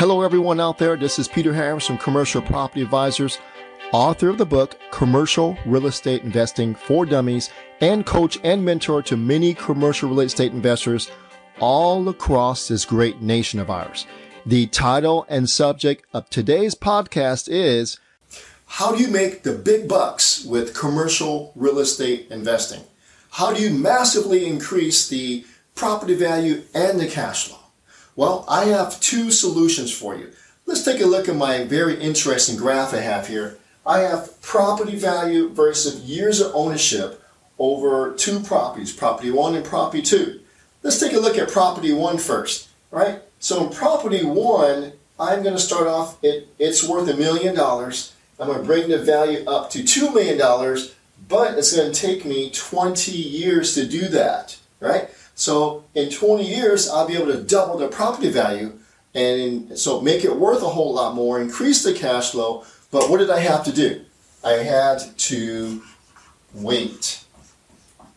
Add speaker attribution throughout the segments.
Speaker 1: Hello, everyone out there. This is Peter Harris from Commercial Property Advisors, author of the book Commercial Real Estate Investing for Dummies, and coach and mentor to many commercial real estate investors all across this great nation of ours. The title and subject of today's podcast is How do you make the big bucks with commercial real estate investing? How do you massively increase the property value and the cash flow? Well, I have two solutions for you. Let's take a look at my very interesting graph I have here. I have property value versus years of ownership over two properties, property one and property two. Let's take a look at property one first, right? So in property one, I'm going to start off, it, it's worth a million dollars. I'm going to bring the value up to $2 million, but it's going to take me 20 years to do that, right? So in 20 years, I'll be able to double the property value and so make it worth a whole lot more, increase the cash flow. But what did I have to do? I had to wait.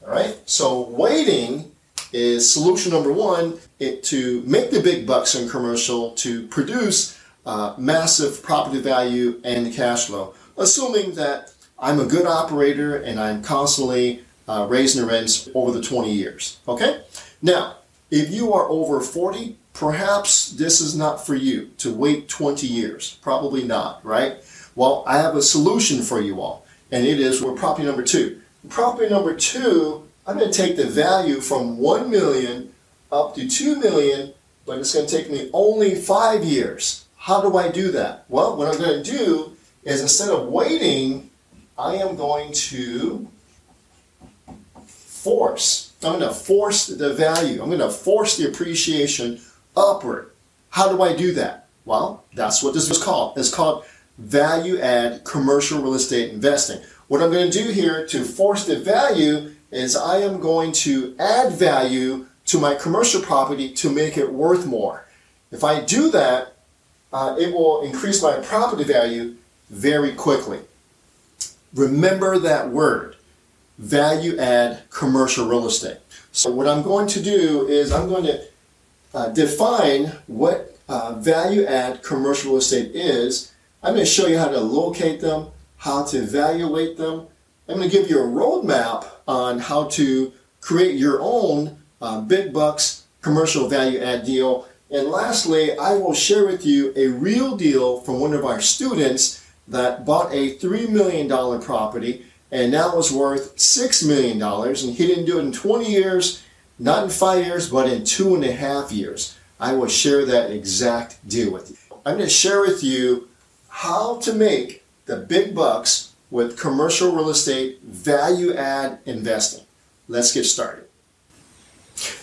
Speaker 1: All right. So waiting is solution number one it, to make the big bucks in commercial to produce uh, massive property value and cash flow, assuming that I'm a good operator and I'm constantly uh, raising the rents over the 20 years. Okay? Now, if you are over 40, perhaps this is not for you to wait 20 years. Probably not, right? Well, I have a solution for you all, and it is with property number two. Property number two, I'm going to take the value from 1 million up to 2 million, but it's going to take me only five years. How do I do that? Well, what I'm going to do is instead of waiting, I am going to force. I'm going to force the value. I'm going to force the appreciation upward. How do I do that? Well, that's what this is called. It's called value add commercial real estate investing. What I'm going to do here to force the value is I am going to add value to my commercial property to make it worth more. If I do that, uh, it will increase my property value very quickly. Remember that word value add commercial real estate. So what I'm going to do is I'm going to uh, define what uh, value add commercial real estate is. I'm going to show you how to locate them, how to evaluate them. I'm going to give you a roadmap on how to create your own uh, big bucks commercial value add deal. And lastly, I will share with you a real deal from one of our students that bought a $3 million property and now it's worth $6 million. And he didn't do it in 20 years, not in five years, but in two and a half years. I will share that exact deal with you. I'm going to share with you how to make the big bucks with commercial real estate value add investing. Let's get started.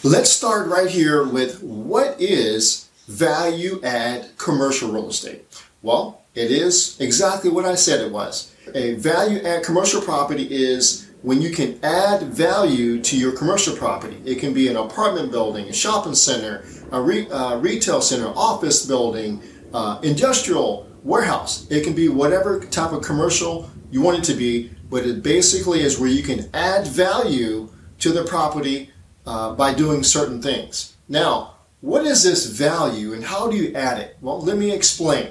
Speaker 1: Let's start right here with what is value add commercial real estate? Well, it is exactly what I said it was a value add commercial property is when you can add value to your commercial property. It can be an apartment building, a shopping center, a re, uh, retail center, office building, uh, industrial warehouse. It can be whatever type of commercial you want it to be, but it basically is where you can add value to the property uh, by doing certain things. Now, what is this value and how do you add it? Well, let me explain.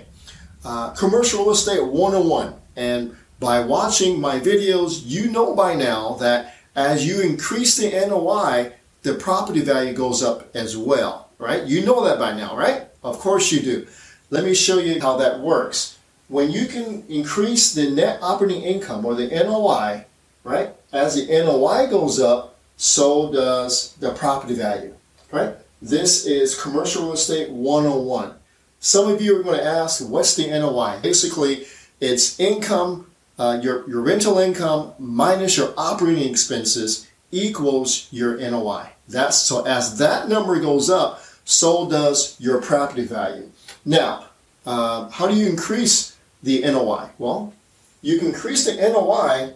Speaker 1: Uh, commercial real estate 101. And by watching my videos, you know by now that as you increase the NOI, the property value goes up as well, right? You know that by now, right? Of course you do. Let me show you how that works. When you can increase the net operating income or the NOI, right? As the NOI goes up, so does the property value, right? This is commercial real estate 101. Some of you are going to ask, what's the NOI? Basically, it's income uh, your, your rental income minus your operating expenses equals your NOI. That's so as that number goes up, so does your property value. Now, uh, how do you increase the NOI? Well, you can increase the NOI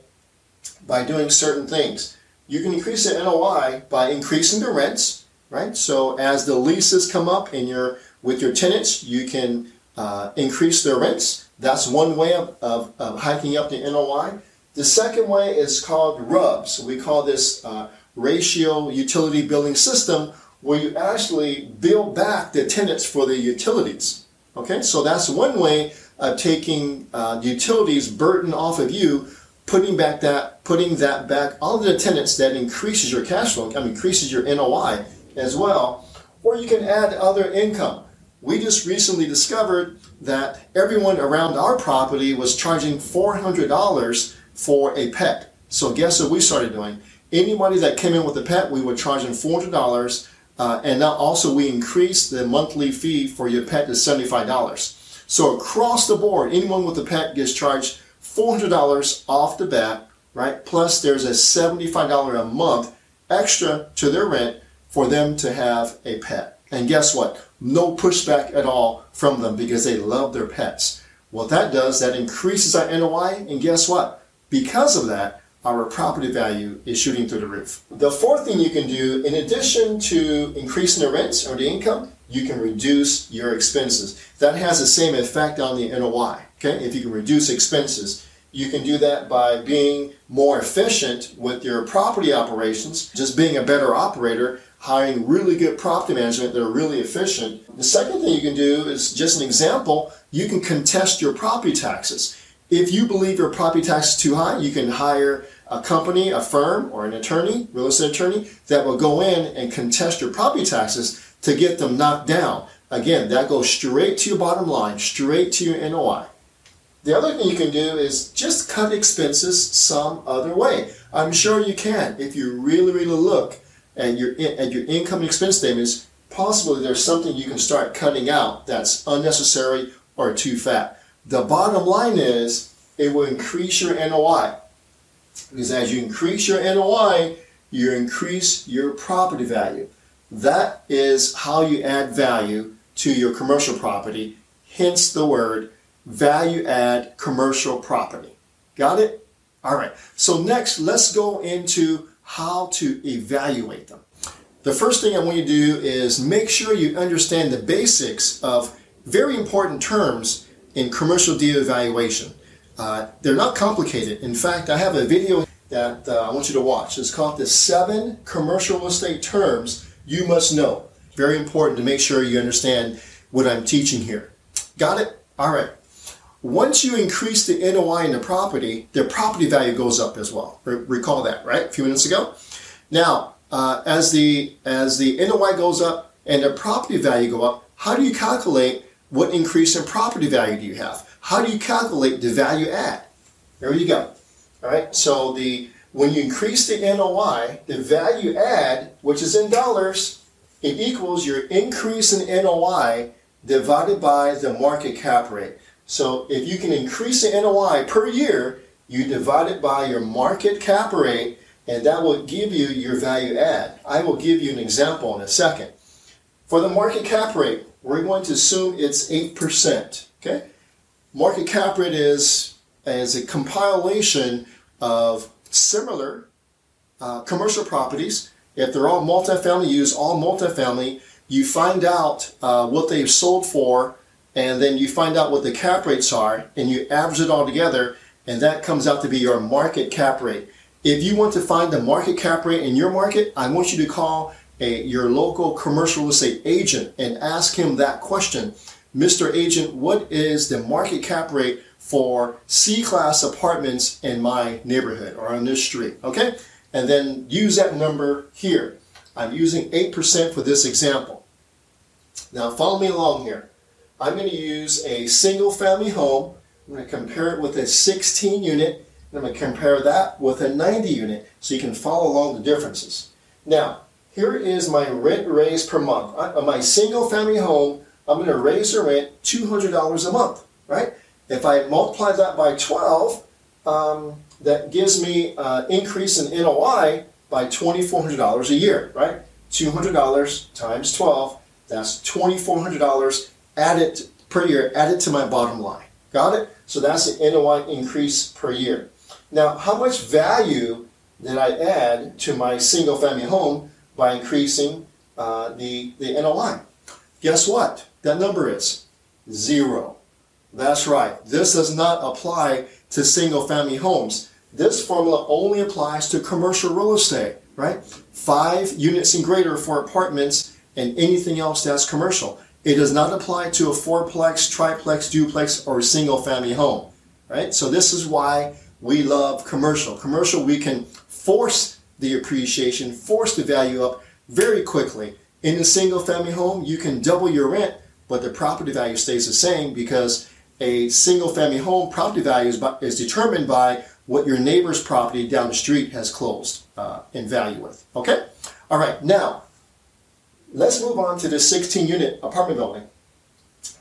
Speaker 1: by doing certain things. You can increase the NOI by increasing the rents, right? So as the leases come up in your with your tenants, you can uh, increase their rents. That's one way of, of, of, hiking up the NOI. The second way is called RUBS. We call this uh, ratio utility billing system where you actually bill back the tenants for the utilities. Okay, so that's one way of taking uh, utilities burden off of you, putting back that putting that back on the tenants that increases your cash flow, I mean, increases your NOI as well. Or you can add other income. We just recently discovered that everyone around our property was charging $400 for a pet. So guess what we started doing? Anybody that came in with a pet, we were charging $400 uh, and now also we increased the monthly fee for your pet to $75. So across the board, anyone with a pet gets charged $400 off the bat, right? Plus there's a $75 a month extra to their rent for them to have a pet. And guess what? No pushback at all from them because they love their pets. What that does, that increases our NOI, and guess what? Because of that, our property value is shooting through the roof. The fourth thing you can do, in addition to increasing the rents or the income, you can reduce your expenses. That has the same effect on the NOI. Okay, if you can reduce expenses, you can do that by being more efficient with your property operations, just being a better operator, hiring really good property management that are really efficient. The second thing you can do is just an example, you can contest your property taxes. If you believe your property tax is too high, you can hire a company, a firm, or an attorney, real estate attorney, that will go in and contest your property taxes to get them knocked down. Again, that goes straight to your bottom line, straight to your NOI. The other thing you can do is just cut expenses some other way. I'm sure you can. If you really, really look at your, at your income and expense statements, possibly there's something you can start cutting out that's unnecessary or too fat. The bottom line is it will increase your NOI. Because as you increase your NOI, you increase your property value. That is how you add value to your commercial property, hence the word value add commercial property. Got it? All right. So next, let's go into how to evaluate them. The first thing I want you to do is make sure you understand the basics of very important terms in commercial deal evaluation. Uh, they're not complicated. In fact, I have a video that uh, I want you to watch. It's called the seven commercial estate terms you must know. Very important to make sure you understand what I'm teaching here. Got it? All right. Once you increase the NOI in the property, the property value goes up as well. Re- recall that, right? A few minutes ago. Now, uh, as the as the NOI goes up and the property value go up, how do you calculate what increase in property value do you have? How do you calculate the value add? There you go. All right. So the when you increase the NOI, the value add, which is in dollars, it equals your increase in NOI divided by the market cap rate. So if you can increase the NOI per year, you divide it by your market cap rate, and that will give you your value add. I will give you an example in a second. For the market cap rate, we're going to assume it's 8%. Okay? Market cap rate is, is a compilation of similar uh, commercial properties. If they're all multifamily, use all multifamily. You find out uh, what they've sold for and then you find out what the cap rates are and you average it all together and that comes out to be your market cap rate. If you want to find the market cap rate in your market, I want you to call a, your local commercial real estate agent and ask him that question. Mr. Agent, what is the market cap rate for C-class apartments in my neighborhood or on this street? Okay? And then use that number here. I'm using 8% for this example. Now follow me along here. I'm going to use a single family home. I'm going to compare it with a 16 unit. I'm going to compare that with a 90 unit so you can follow along the differences. Now, here is my rent raise per month. On my single family home, I'm going to raise the rent $200 a month, right? If I multiply that by 12, um, that gives me an uh, increase in NOI by $2,400 a year, right? $200 times 12, that's $2,400 added per year, add it to my bottom line. Got it? So that's the NOI increase per year. Now, how much value did I add to my single family home by increasing uh, the, the NOI? Guess what? That number is zero. That's right. This does not apply to single family homes. This formula only applies to commercial real estate, right? Five units and greater for apartments and anything else that's commercial. It does not apply to a fourplex, triplex, duplex, or single family home, right? So this is why we love commercial. Commercial, we can force the appreciation, force the value up very quickly. In a single family home, you can double your rent, but the property value stays the same because a single family home property value is, by, is determined by what your neighbor's property down the street has closed uh, in value with. Okay? All right, now let's move on to the 16 unit apartment building.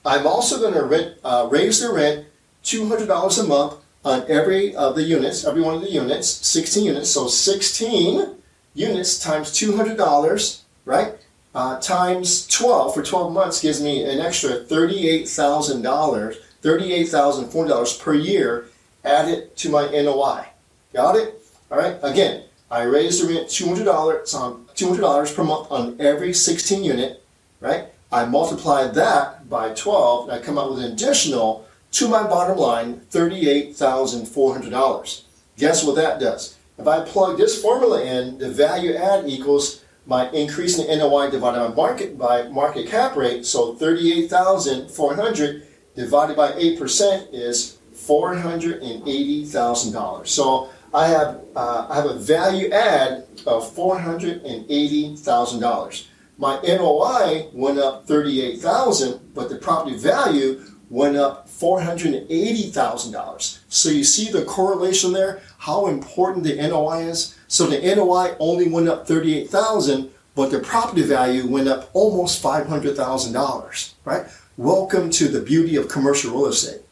Speaker 1: I'm also going to rent, uh, raise the rent $200 a month on every of the units, every one of the units, 16 units. So 16 units times $200, right? Uh, times 12 for 12 months gives me an extra $38,000, $38,400 per year added to my NOI. Got it? All right. Again, I raised the rent $200 on $200 per month on every 16 unit, right? I multiply that by 12 and I come out with an additional to my bottom line $38,400. Guess what that does? If I plug this formula in, the value add equals my increase in NOI divided by market by market cap rate. So 38,400 divided by 8% is $480,000. So I have uh, I have a value add of $480,000. My NOI went up 38,000, but the property value went up $480,000. So you see the correlation there, how important the NOI is? So the NOI only went up 38,000, but the property value went up almost $500,000, right? Welcome to the beauty of commercial real estate.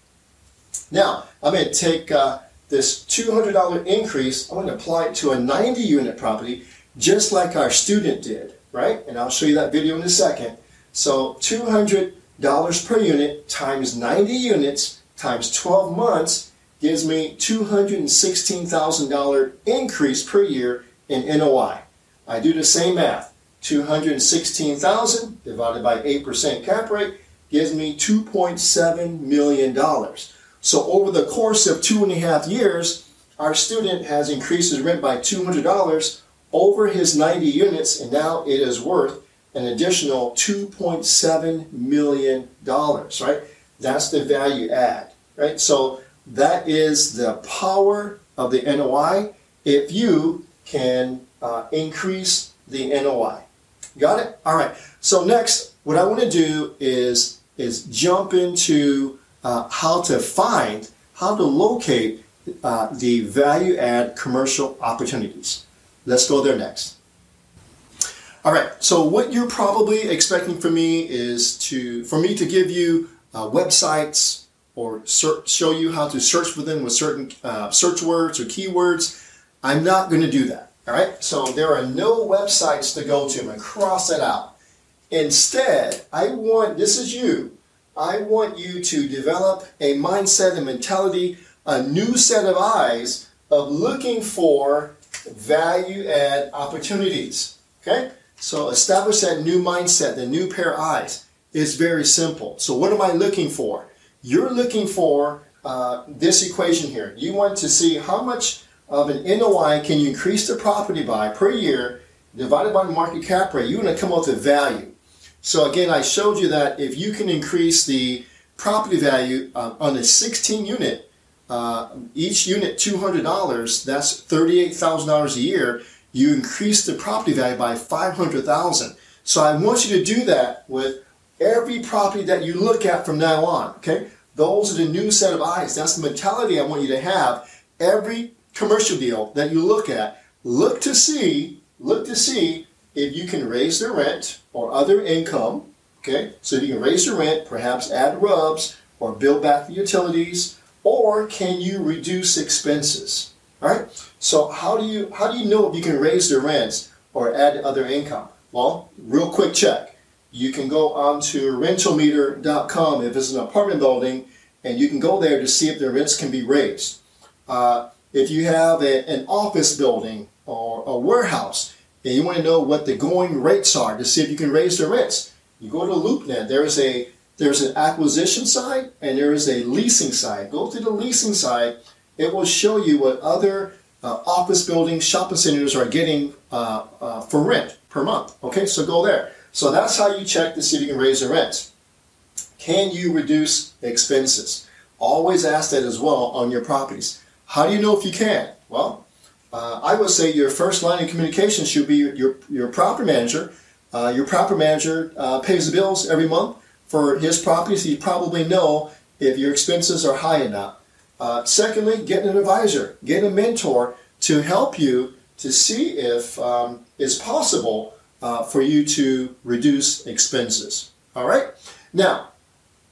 Speaker 1: Now, I'm going to take uh, this $200 increase, I'm going to apply it to a 90 unit property, just like our student did, right? And I'll show you that video in a second. So $200 per unit times 90 units times 12 months gives me $216,000 increase per year in NOI. I do the same math. 216,000 divided by 8% cap rate gives me $2.7 million. So over the course of two and a half years, our student has increased his rent by $200 over his 90 units, and now it is worth an additional $2.7 million, right? That's the value add, right? So that is the power of the NOI if you can uh, increase the NOI. Got it? All right. So next, what I want to do is, is jump into uh, how to find, how to locate uh, the value add commercial opportunities. Let's go there next. All right, so what you're probably expecting from me is to, for me to give you uh, websites or search, show you how to search for them with certain uh, search words or keywords. I'm not going to do that. All right, so there are no websites to go to. I'm going to cross that out. Instead, I want, this is you, I want you to develop a mindset and mentality, a new set of eyes of looking for value add opportunities. Okay? So establish that new mindset, the new pair of eyes. It's very simple. So what am I looking for? You're looking for uh, this equation here. You want to see how much of an NOI can you increase the property by per year divided by the market cap rate. You're going to come up with value. So again, I showed you that if you can increase the property value uh, on a 16 unit, uh, each unit $200, that's $38,000 a year, you increase the property value by 500,000. So I want you to do that with every property that you look at from now on, okay? Those are the new set of eyes. That's the mentality I want you to have. Every commercial deal that you look at, look to see, look to see if you can raise their rent or other income, okay, so if you can raise the rent, perhaps add RUBS or build back the utilities, or can you reduce expenses? All right. So how do you how do you know if you can raise the rents or add other income? Well, real quick check. You can go on to rentometer.com if it's an apartment building, and you can go there to see if the rents can be raised. Uh, if you have a, an office building or a warehouse, and you want to know what the going rates are to see if you can raise the rents. You go to LoopNet. There is a there's an acquisition side and there is a leasing side. Go to the leasing side. It will show you what other uh, office buildings, shopping centers are getting uh, uh, for rent per month. Okay, so go there. So that's how you check to see if you can raise the rents. Can you reduce expenses? Always ask that as well on your properties. How do you know if you can? Well, uh, I would say your first line of communication should be your, your property manager. Uh, your property manager uh, pays the bills every month for his properties. He probably know if your expenses are high enough. Secondly, get an advisor, get a mentor to help you to see if um, it's possible uh, for you to reduce expenses. All right. Now,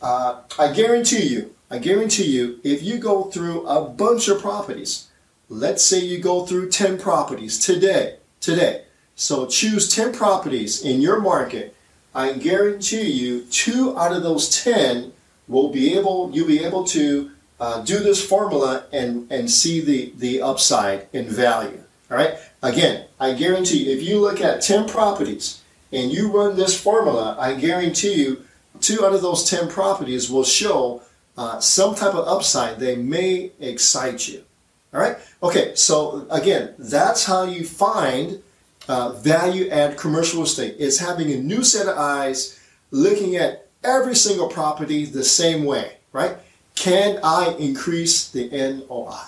Speaker 1: uh, I guarantee you, I guarantee you, if you go through a bunch of properties, let's say you go through 10 properties today, today. So choose 10 properties in your market. I guarantee you, two out of those 10 will be able, you'll be able to uh, do this formula and, and see the, the upside in value. All right. Again, I guarantee you, if you look at 10 properties and you run this formula, I guarantee you, two out of those 10 properties will show uh, some type of upside. They may excite you. All right. Okay. So again, that's how you find uh, value add commercial estate. It's having a new set of eyes, looking at every single property the same way. Right. Can I increase the NOI?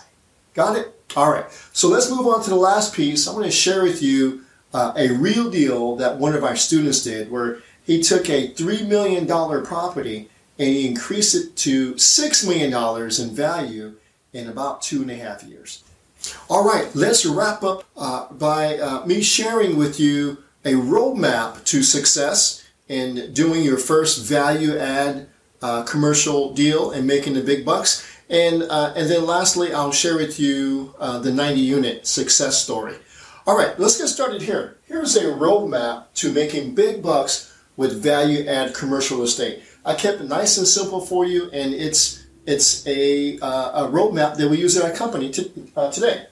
Speaker 1: Got it? All right. So let's move on to the last piece. I'm going to share with you uh, a real deal that one of our students did where he took a $3 million property and he increased it to $6 million in value in about two and a half years. All right, let's wrap up uh, by uh, me sharing with you a roadmap to success in doing your first value add uh, commercial deal and making the big bucks. And, uh, and then lastly, I'll share with you uh, the 90 unit success story. All right, let's get started here. Here's a roadmap to making big bucks with value add commercial estate. I kept it nice and simple for you, and it's it's a, uh, a roadmap that we use at our company uh, today.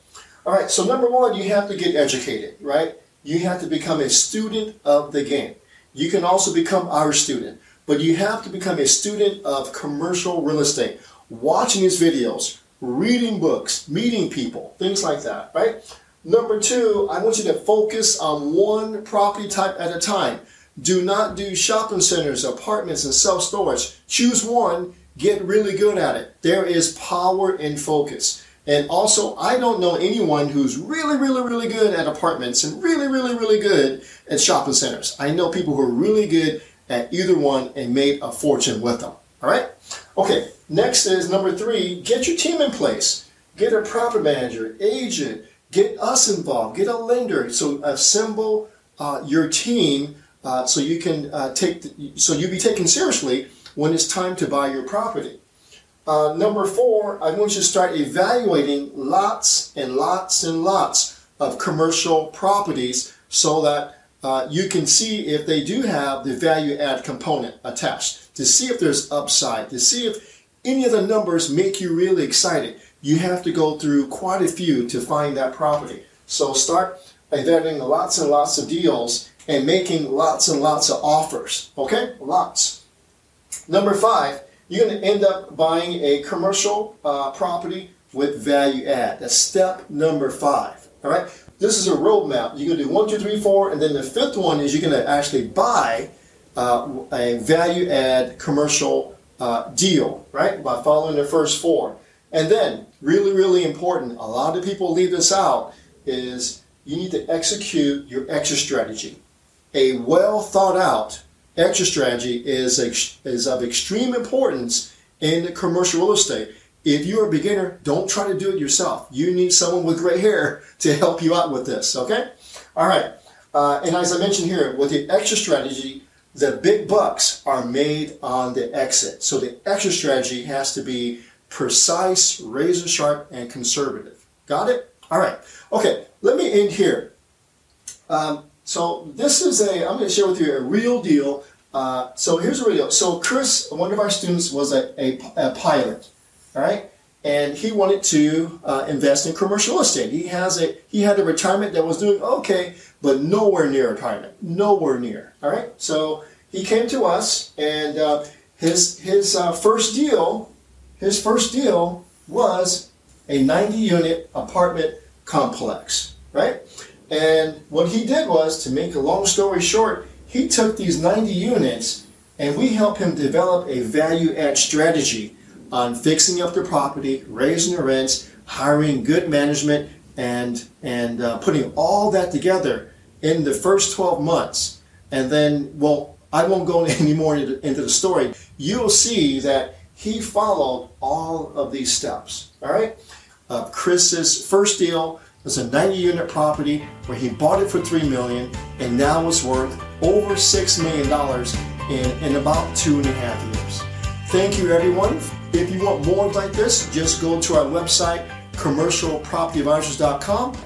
Speaker 1: All right, so number one, you have to get educated, right? You have to become a student of the game. You can also become our student but you have to become a student of commercial real estate, watching these videos, reading books, meeting people, things like that, right? Number two, I want you to focus on one property type at a time. Do not do shopping centers, apartments, and self storage. Choose one, get really good at it. There is power in focus. And also, I don't know anyone who's really, really, really good at apartments and really, really, really good at shopping centers. I know people who are really good at either one and made a fortune with them. All right? Okay, next is number three get your team in place. Get a property manager, agent, get us involved, get a lender. So assemble uh, your team uh, so you can uh, take, the, so you be taken seriously when it's time to buy your property. Uh, number four, I want you to start evaluating lots and lots and lots of commercial properties so that uh, you can see if they do have the value add component attached to see if there's upside, to see if any of the numbers make you really excited. You have to go through quite a few to find that property. So start evaluating lots and lots of deals and making lots and lots of offers. Okay? Lots. Number five, you're going to end up buying a commercial uh, property with value add. That's step number five. All right? this is a roadmap. You're going to do one, two, three, four, and then the fifth one is you're going to actually buy uh, a value add commercial uh, deal, right? By following the first four. And then, really, really important, a lot of people leave this out, is you need to execute your exit strategy. A well thought out exit strategy is, is of extreme importance in commercial real estate. If you're a beginner, don't try to do it yourself. You need someone with gray hair to help you out with this, okay? All right. Uh, and as I mentioned here, with the exit strategy, the big bucks are made on the exit. So the exit strategy has to be precise, razor sharp, and conservative. Got it? All right. Okay, let me end here. Um, so this is a, I'm going to share with you a real deal. Uh, so here's a real deal. So Chris, one of our students, was a, a, a pilot all right? And he wanted to uh, invest in commercial estate. He has a he had a retirement that was doing okay, but nowhere near retirement, nowhere near. All right, so he came to us, and uh, his his uh, first deal, his first deal was a 90 unit apartment complex, right? And what he did was, to make a long story short, he took these 90 units and we helped him develop a value add strategy on fixing up the property, raising the rents, hiring good management, and and uh, putting all that together in the first 12 months. And then, well, I won't go any more into, into the story. You'll see that he followed all of these steps. All right. Uh, Chris's first deal was a 90 unit property where he bought it for three million and now it's worth over six million dollars in, in about two and a half years. Thank you everyone. If you want more like this, just go to our website, commercialpropertyadvisors.com